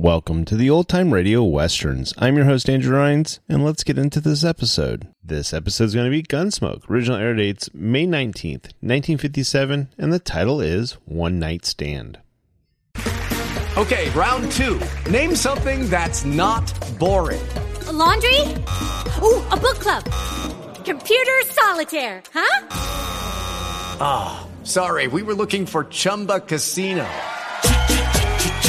Welcome to the Old Time Radio Westerns. I'm your host, Andrew Rhynes, and let's get into this episode. This episode is going to be Gunsmoke. Original air dates May 19th, 1957, and the title is One Night Stand. Okay, round two. Name something that's not boring. A laundry? Ooh, a book club. Computer solitaire, huh? Ah, sorry, we were looking for Chumba Casino.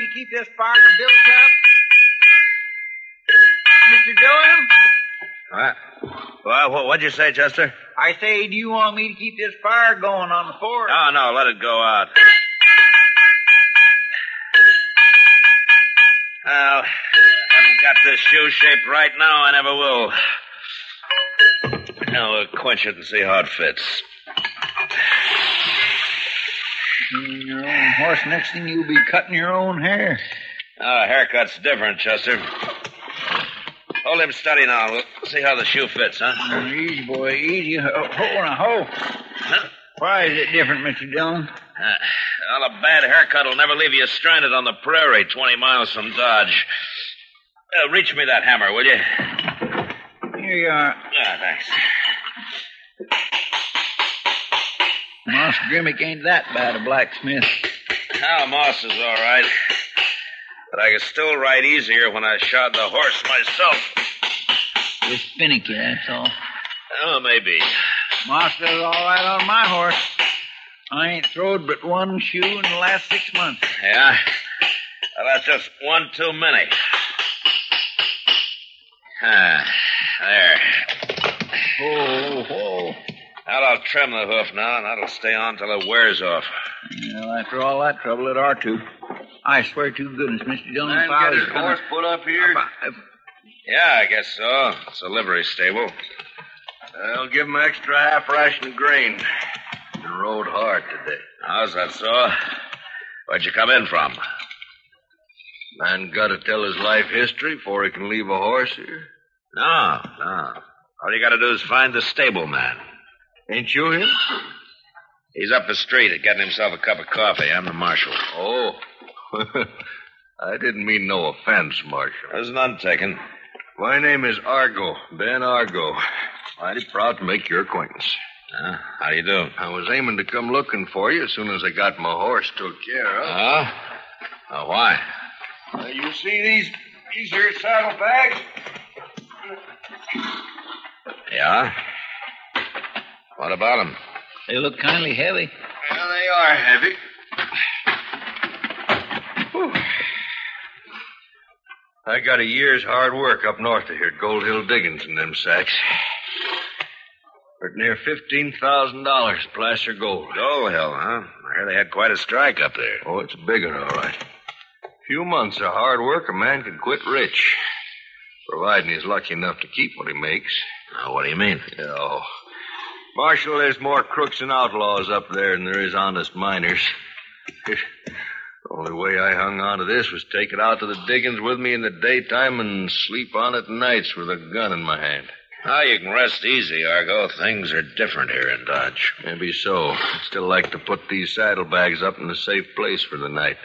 Me to keep this fire built up? Mr. Dillon? What? Well, what'd you say, Chester? I say, do you want me to keep this fire going on the fort? Oh, no, let it go out. Well, I haven't got this shoe shaped right now. I never will. Now we'll quench it and see how it fits. Horse, next thing you'll be cutting your own hair. Oh, haircut's different, Chester. Hold him steady now. We'll see how the shoe fits, huh? Oh, easy, boy, easy. Ho, ho, now, ho. Why is it different, Mr. Dillon? Uh, well, a bad haircut will never leave you stranded on the prairie 20 miles from Dodge. Uh, reach me that hammer, will you? Here you are. Ah, thanks. Moss Grimmick ain't that bad a blacksmith. Now, Moss is all right. But I could still ride easier when I shod the horse myself. Just finicky, that's all. Oh, maybe. Moss does all right on my horse. I ain't throwed but one shoe in the last six months. Yeah? Well, that's just one too many. Ah, there. Whoa, whoa. Now I'll trim the hoof now, and that'll stay on till it wears off. Well, after all that trouble, it ought to. I swear to goodness, Mr. Dillon, I get his gonna- horse put up here? Yeah, I guess so. It's a livery stable. I'll give him extra half ration of grain. He rode hard today. How's that so? Where'd you come in from? Man got to tell his life history before he can leave a horse here. No, no. All you gotta do is find the stable man. Ain't you him? He's up the street getting himself a cup of coffee. I'm the marshal. Oh. I didn't mean no offense, Marshal. There's none taken. My name is Argo, Ben Argo. Mighty proud to make your acquaintance. Uh, how do you do? I was aiming to come looking for you as soon as I got my horse took care of. Huh? Uh, why? Uh, you see these these here saddlebags? Yeah? What about him? They look kindly heavy. Well, they are heavy. Whew. I got a year's hard work up north of here at Gold Hill Diggings in them sacks. For near fifteen thousand dollars, placer gold. Oh, gold Hill, huh? I heard they had quite a strike up there. Oh, it's a big one, all right. Few months of hard work, a man can quit rich, providing he's lucky enough to keep what he makes. Now, what do you mean? Oh, Marshal, there's more crooks and outlaws up there than there is honest miners. the only way I hung on to this was take it out to the diggings with me in the daytime and sleep on it nights with a gun in my hand. Now you can rest easy, Argo. Things are different here in Dodge. Maybe so. I'd still like to put these saddlebags up in a safe place for the night.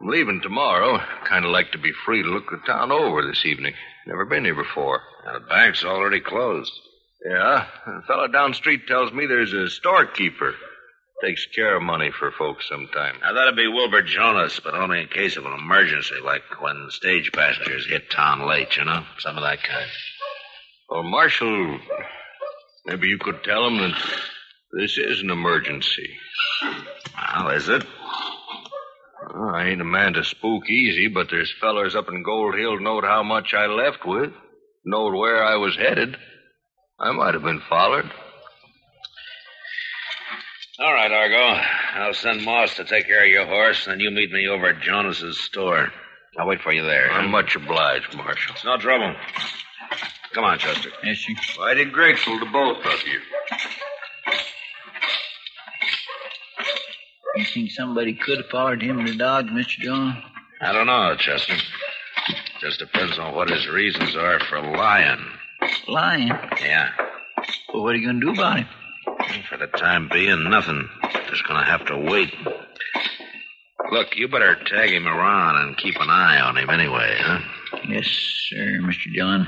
I'm leaving tomorrow. Kind of like to be free to look the town over this evening. Never been here before. Now, the bank's already closed. Yeah, a fellow down street tells me there's a storekeeper. Takes care of money for folks sometime. Now, that'd be Wilbur Jonas, but only in case of an emergency, like when stage passengers hit town late, you know? Some of that kind. Well, Marshal, maybe you could tell him that this is an emergency. Well, is it? Well, I ain't a man to spook easy, but there's fellers up in Gold Hill knowed how much I left with, knowed where I was headed. I might have been followed. All right, Argo. I'll send Moss to take care of your horse, and then you meet me over at Jonas's store. I'll wait for you there. I'm much obliged, Marshal. It's no trouble. Come on, Chester. Yes, sir. Mighty grateful to both of you. You think somebody could have followed him to Dodge, Mr. Dillon? I don't know, Chester. Just depends on what his reasons are for lying. Lying? Yeah. Well, what are you going to do about him? For the time being, nothing. Just gonna have to wait. Look, you better tag him around and keep an eye on him anyway, huh? Yes, sir, Mr. Dillon.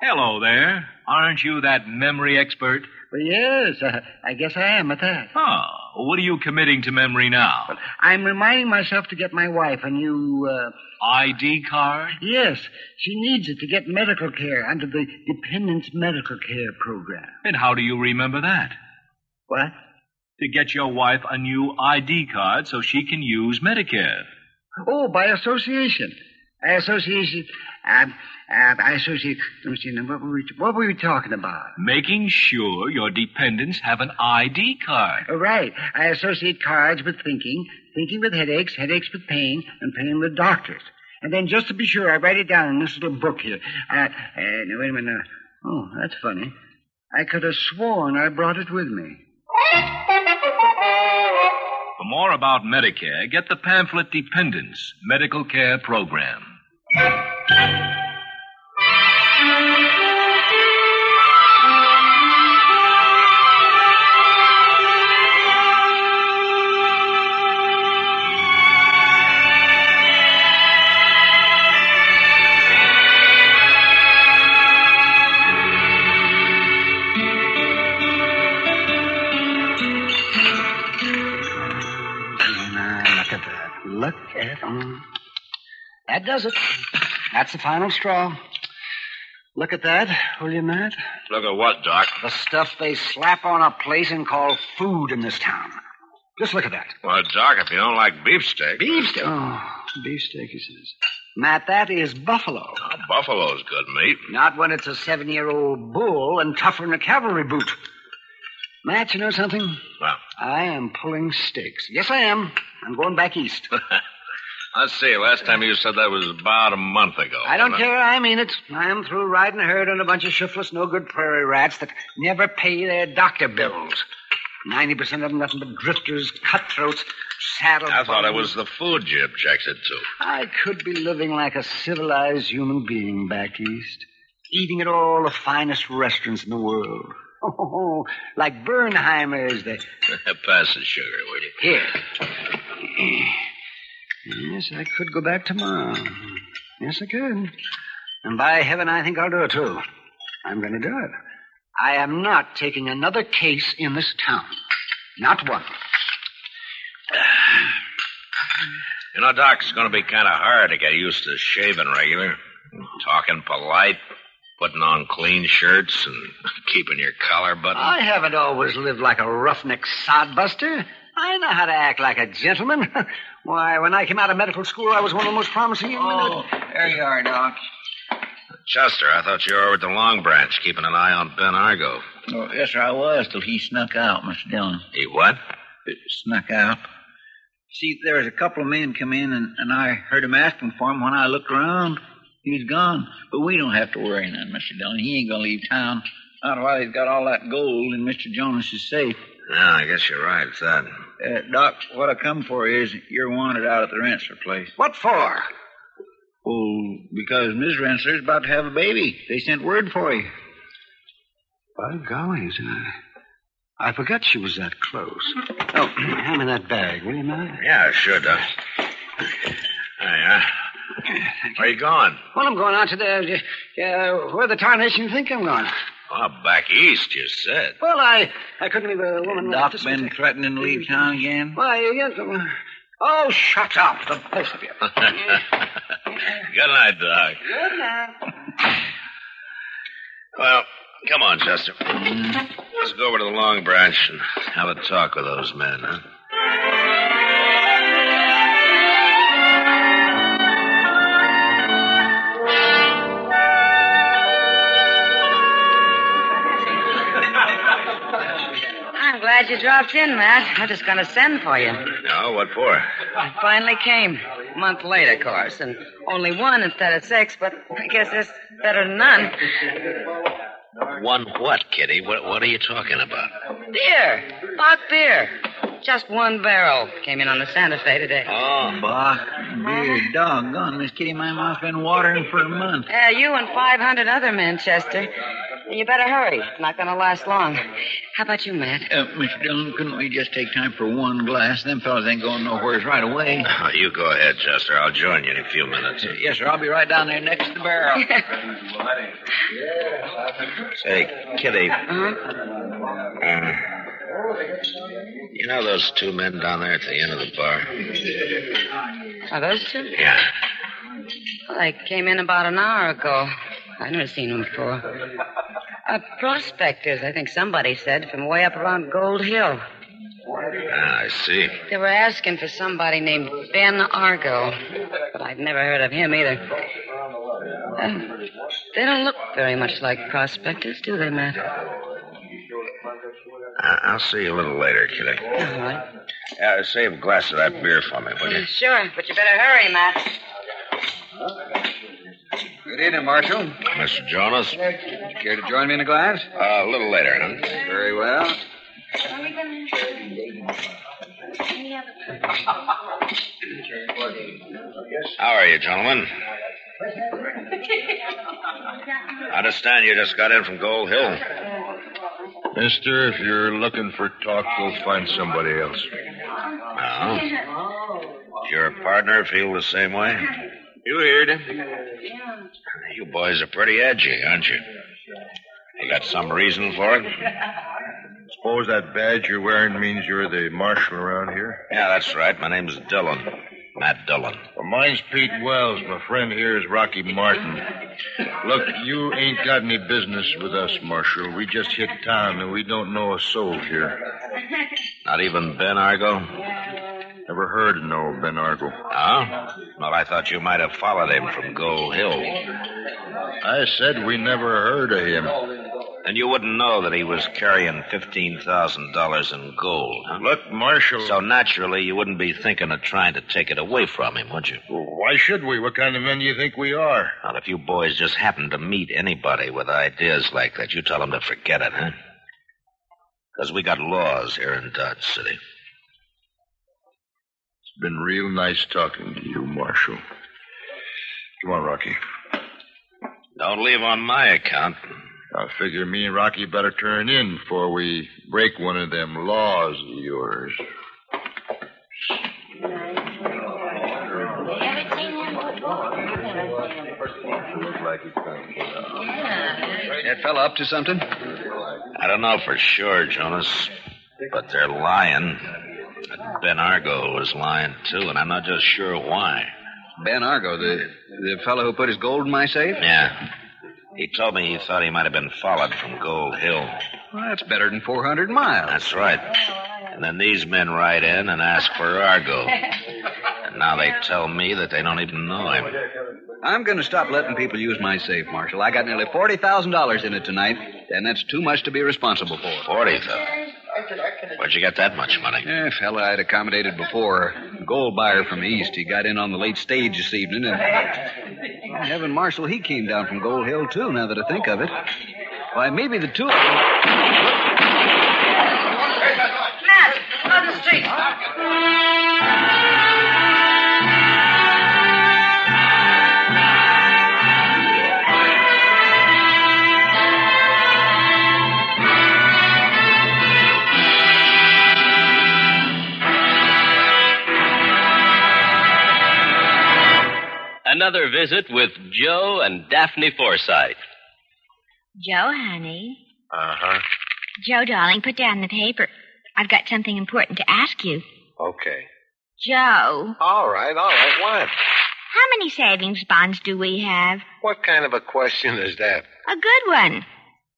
Hello there. Aren't you that memory expert? Well, yes, uh, I guess I am at that. Oh, what are you committing to memory now? I'm reminding myself to get my wife a new, uh... ID card? Yes, she needs it to get medical care under the Dependents Medical Care Program. And how do you remember that? What? To get your wife a new ID card so she can use Medicare. Oh, by association. I association. Uh, uh, I associate. Let me see. What were we? What were we talking about? Making sure your dependents have an ID card. Oh, right. I associate cards with thinking, thinking with headaches, headaches with pain, and pain with doctors. And then, just to be sure, I write it down in this little book here. Uh, uh, now, wait a minute. Oh, that's funny. I could have sworn I brought it with me. More about Medicare, get the pamphlet Dependents Medical Care Program. Look at mm. That does it. That's the final straw. Look at that, will you, Matt? Look at what, Doc? The stuff they slap on a place and call food in this town. Just look at that. Well, Doc, if you don't like beefsteak. Beefsteak? Oh, beefsteak, he says. Matt, that is buffalo. Oh, buffalo's good meat. Not when it's a seven year old bull and tougher than a cavalry boot. Matt, you know something? Well, I am pulling stakes. Yes, I am. I'm going back east. let's see. Last time you said that was about a month ago. I don't care. I mean it. I am through riding herd on a bunch of shiftless, no good prairie rats that never pay their doctor bills. Ninety percent of them nothing but drifters, cutthroats, saddle. I thought it was the food you objected to. I could be living like a civilized human being back east, eating at all the finest restaurants in the world. Oh, like Bernheimer's. The... Pass the sugar, will you? Here. Yes, I could go back tomorrow. Yes, I could. And by heaven, I think I'll do it, too. I'm going to do it. I am not taking another case in this town. Not one. You know, Doc, it's going to be kind of hard to get used to shaving regular, talking polite, putting on clean shirts, and keeping your collar buttoned. I haven't always lived like a roughneck sodbuster. I know how to act like a gentleman. Why, when I came out of medical school, I was one of the most promising young men. Oh, there you are, Doc. Chester, I thought you were over at the Long Branch, keeping an eye on Ben Argo. Oh, yes, sir, I was till he snuck out, Mr. Dillon. He what? Uh, snuck out. See, there was a couple of men come in, and, and I heard him asking for him. When I looked around, he's gone. But we don't have to worry none, Mr. Dillon. He ain't gonna leave town. Not while he's got all that gold in Mr. Jonas's safe. Yeah, I guess you're right. son. Uh, Doc, what I come for is you're wanted out at the Rensler place. What for? Well, because Miss Rensler's about to have a baby. They sent word for you. By golly, isn't I, I forgot she was that close. Oh, hand me that bag, will you, Matt? Yeah, sure, Doc. There you are. Where are you going? Well, I'm going out to the. Uh, where the tarnation you think I'm going? Oh, back east, you said. Well, I I couldn't leave a woman. Doc this been threatening to leave town again? Why, yes. uh, Oh, shut up, the both of you. Good night, Doc. Good night. Well, come on, Chester. Let's go over to the Long Branch and have a talk with those men, huh? Glad you dropped in, Matt. I was just going to send for you. No, what for? I finally came. A month late, of course, and only one instead of six, but I guess it's better than none. One what, Kitty? What, what are you talking about? Beer. Bock beer. Just one barrel. Came in on the Santa Fe today. Oh. Bock, beer, doggone. Miss Kitty, my mouth's been watering for a month. Yeah, you and 500 other men, Chester. You better hurry. It's not going to last long. How about you, Matt? Uh, Mr. Dillon, couldn't we just take time for one glass? Them fellas ain't going nowheres right away. Oh, you go ahead, Chester. I'll join you in a few minutes. Yes, sir. I'll be right down there next to the barrel. Say, Kitty. Uh-huh. Uh, you know those two men down there at the end of the bar? Are those two? Yeah. Well, they came in about an hour ago. I've never seen them before. Uh, prospectors, I think somebody said, from way up around Gold Hill. Ah, I see. They were asking for somebody named Ben Argo, but I'd never heard of him either. Uh, they don't look very much like prospectors, do they, Matt? I'll see you a little later, Kitty. All right. Uh, save a glass of that beer for me, will you? Sure, but you better hurry, Matt. Good evening, Marshal. Mr. Jonas? Would you care to join me in a glass? Uh, a little later, huh? Very well. How are you, gentlemen? I understand you just got in from Gold Hill. Mister, if you're looking for talk, go find somebody else. Oh? Your partner feel the same way? You heard him. You boys are pretty edgy, aren't you? You got some reason for it? Suppose that badge you're wearing means you're the marshal around here? Yeah, that's right. My name's Dillon. Matt Dillon. Well, mine's Pete Wells. My friend here is Rocky Martin. Look, you ain't got any business with us, Marshal. We just hit town and we don't know a soul here. Not even Ben Argo? Never heard of no Ben Argo. Oh? Well, I thought you might have followed him from Gold Hill. I said we never heard of him. And you wouldn't know that he was carrying $15,000 in gold, huh? Look, Marshal. So naturally, you wouldn't be thinking of trying to take it away from him, would you? Why should we? What kind of men do you think we are? Well, if you boys just happen to meet anybody with ideas like that, you tell them to forget it, huh? Because we got laws here in Dodge City. It's been real nice talking to you, Marshal. Come on, Rocky. Don't leave on my account. I figure me and Rocky better turn in before we break one of them laws of yours. That fella up to something? I don't know for sure, Jonas, but they're lying. Ben Argo was lying, too, and I'm not just sure why. Ben Argo, the the fellow who put his gold in my safe? Yeah. He told me he thought he might have been followed from Gold Hill. Well, that's better than 400 miles. That's right. And then these men ride in and ask for Argo. And now they tell me that they don't even know him. I'm going to stop letting people use my safe, Marshal. I got nearly $40,000 in it tonight, and that's too much to be responsible for. Forty thousand. Where'd you get that much money? Yeah, fella I'd accommodated before. A gold buyer from the east. He got in on the late stage this evening, and. Well, Heaven Marshal, he came down from Gold Hill, too, now that I think of it. Why, maybe the two of them. Matt, on the street. Another visit with Joe and Daphne Forsythe. Joe, honey. Uh huh. Joe, darling, put down the paper. I've got something important to ask you. Okay. Joe, All right, all right. What? how many savings bonds do we have? What kind of a question is that? A good one.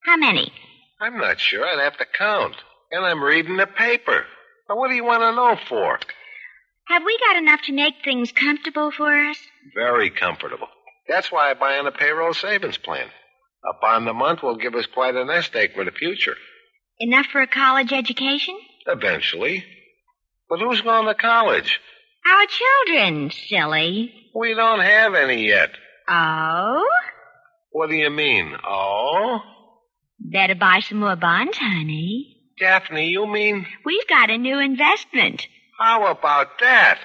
How many? I'm not sure. I'd have to count. And I'm reading the paper. Now, what do you want to know for? Have we got enough to make things comfortable for us? Very comfortable. That's why I buy on a payroll savings plan. A bond a month will give us quite a nest egg for the future. Enough for a college education? Eventually. But who's going to college? Our children, silly. We don't have any yet. Oh? What do you mean? Oh? Better buy some more bonds, honey. Daphne, you mean? We've got a new investment. How about that?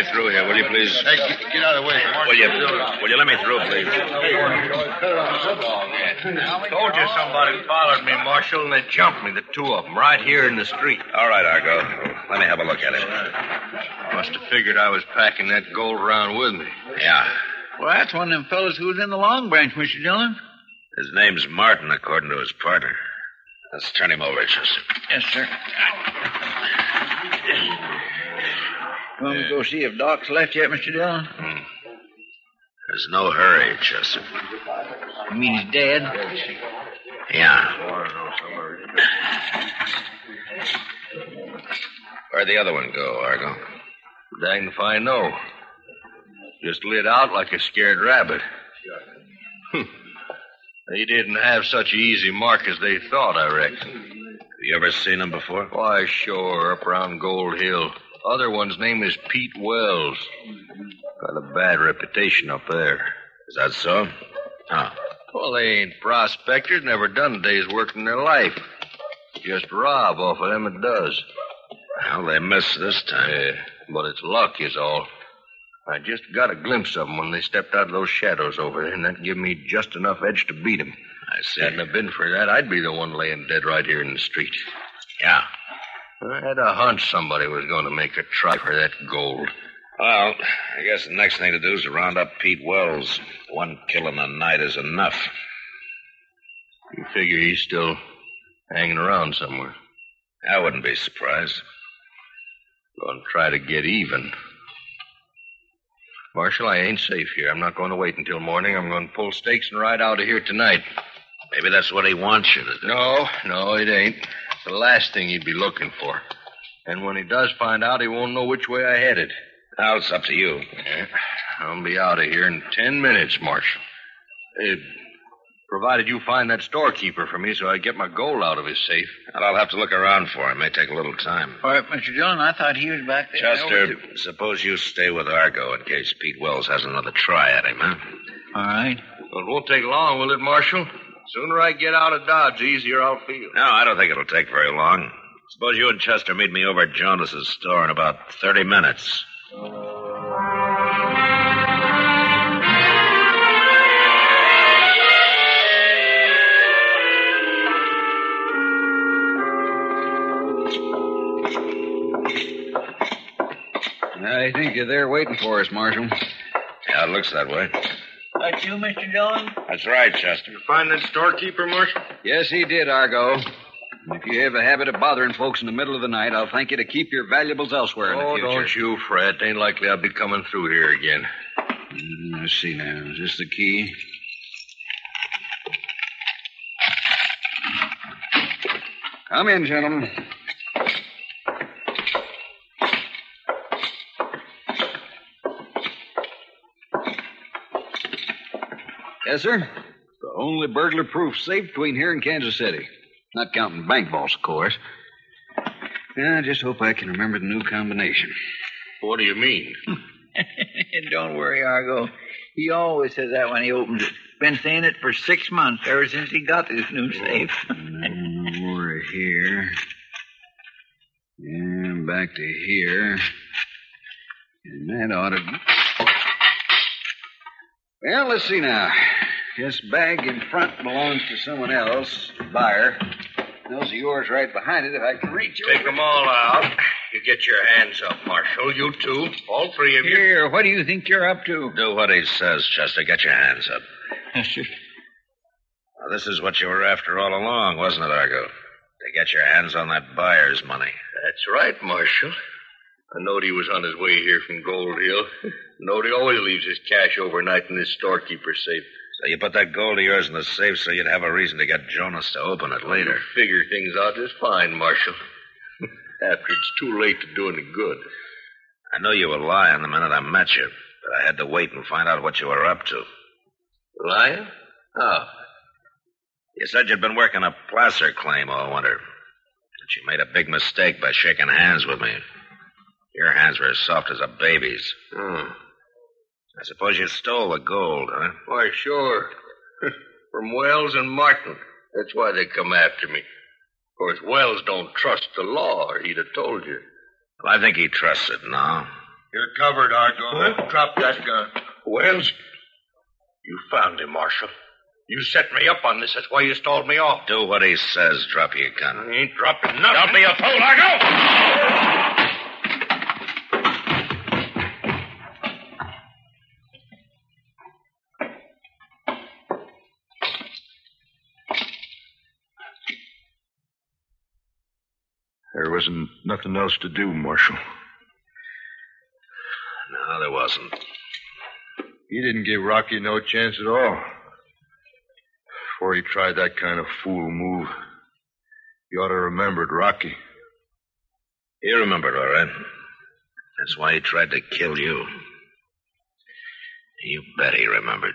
Me through here, will you, please? Hey, get, get out of the way. Will you, will you let me through, please? Told you somebody followed me, Marshal, and they jumped me, the two of them, right here in the street. All right, Argo. Let me have a look at him. Must have figured I was packing that gold around with me. Yeah. Well, that's one of them fellows who was in the Long Branch, Mr. Dillon. His name's Martin, according to his partner. Let's turn him over, Chester. Yes, sir. You want me to go see if Doc's left yet, Mr. Dillon? There's no hurry, Chester. You mean he's dead? Yeah. Where'd the other one go, Argo? Dang if I know. Just lit out like a scared rabbit. Hmm. they didn't have such an easy mark as they thought, I reckon. You ever seen him before? Why, sure, up around Gold Hill. Other one's name is Pete Wells. Got a bad reputation up there. Is that so? Huh. Well, they ain't prospectors, never done a day's work in their life. Just rob off of them it does. Well, they missed this time. Yeah, but it's luck is all. I just got a glimpse of 'em when they stepped out of those shadows over there, and that gave me just enough edge to beat 'em. I see. Hadn't have been for that, I'd be the one laying dead right here in the street. Yeah. I had a hunch somebody was going to make a try for that gold. Well, I guess the next thing to do is to round up Pete Wells. One kill in the night is enough. You figure he's still hanging around somewhere. I wouldn't be surprised. Going to try to get even. Marshal, I ain't safe here. I'm not going to wait until morning. I'm going to pull stakes and ride out of here tonight. Maybe that's what he wants you to do. No, no, it ain't. It's the last thing he'd be looking for. And when he does find out, he won't know which way I headed. Now it's up to you. Yeah, I'll be out of here in ten minutes, Marshal. Uh, provided you find that storekeeper for me so I get my gold out of his safe. And I'll have to look around for him. May take a little time. All right, Mr. Dillon, I thought he was back there. Chester, suppose you stay with Argo in case Pete Wells has another try at him, huh? All right. Well, it won't take long, will it, Marshal? Sooner I get out of Dodge, easier I'll feel. No, I don't think it'll take very long. Suppose you and Chester meet me over at Jonas's store in about 30 minutes. I think you're there waiting for us, Marshal. Yeah, it looks that way. That's you, Mr. Dillon? That's right, Chester. You find that storekeeper, Marshal? Yes, he did, Argo. And if you have a habit of bothering folks in the middle of the night, I'll thank you to keep your valuables elsewhere Oh, in the future. don't you fret. Ain't likely I'll be coming through here again. Mm, Let's see now. Is this the key? Come in, gentlemen. Yes, sir. The only burglar proof safe between here and Kansas City. Not counting bank vaults, of course. Yeah, I just hope I can remember the new combination. What do you mean? Don't worry, Argo. He always says that when he opens it. Been saying it for six months, ever since he got this new safe. Now, we're here. And back to here. And that ought to. Well, let's see now. This bag in front belongs to someone else, buyer. Those are yours right behind it if I can reach you. Take them all out. You get your hands up, Marshal. You two. All three of you. Here, what do you think you're up to? Do what he says, Chester. Get your hands up. Now, this is what you were after all along, wasn't it, Argo? To get your hands on that buyer's money. That's right, Marshal. I knowed he was on his way here from Gold Hill. knowed he always leaves his cash overnight in his storekeeper's safe. So you put that gold of yours in the safe so you'd have a reason to get Jonas to open it later. Figure things out just fine, Marshal. After it's too late to do any good. I knew you were lying the minute I met you, but I had to wait and find out what you were up to. Lying? Oh. You said you'd been working a placer claim all winter. But you made a big mistake by shaking hands with me. Your hands were as soft as a baby's. Hmm. I suppose you stole the gold, huh? Why, sure. From Wells and Martin. That's why they come after me. Of course, Wells don't trust the law, or he'd have told you. Well, I think he trusts it now. You're covered, Argo. Drop that gun. Wells, you found him, Marshal. You set me up on this. That's why you stalled me off. Do what he says. Drop your gun. I ain't dropping nothing. Don't be a fool, Argo! There wasn't nothing else to do, Marshal. No, there wasn't. He didn't give Rocky no chance at all. Before he tried that kind of fool move, you ought to remembered Rocky. He remembered, all right. That's why he tried to kill you. You bet he remembered.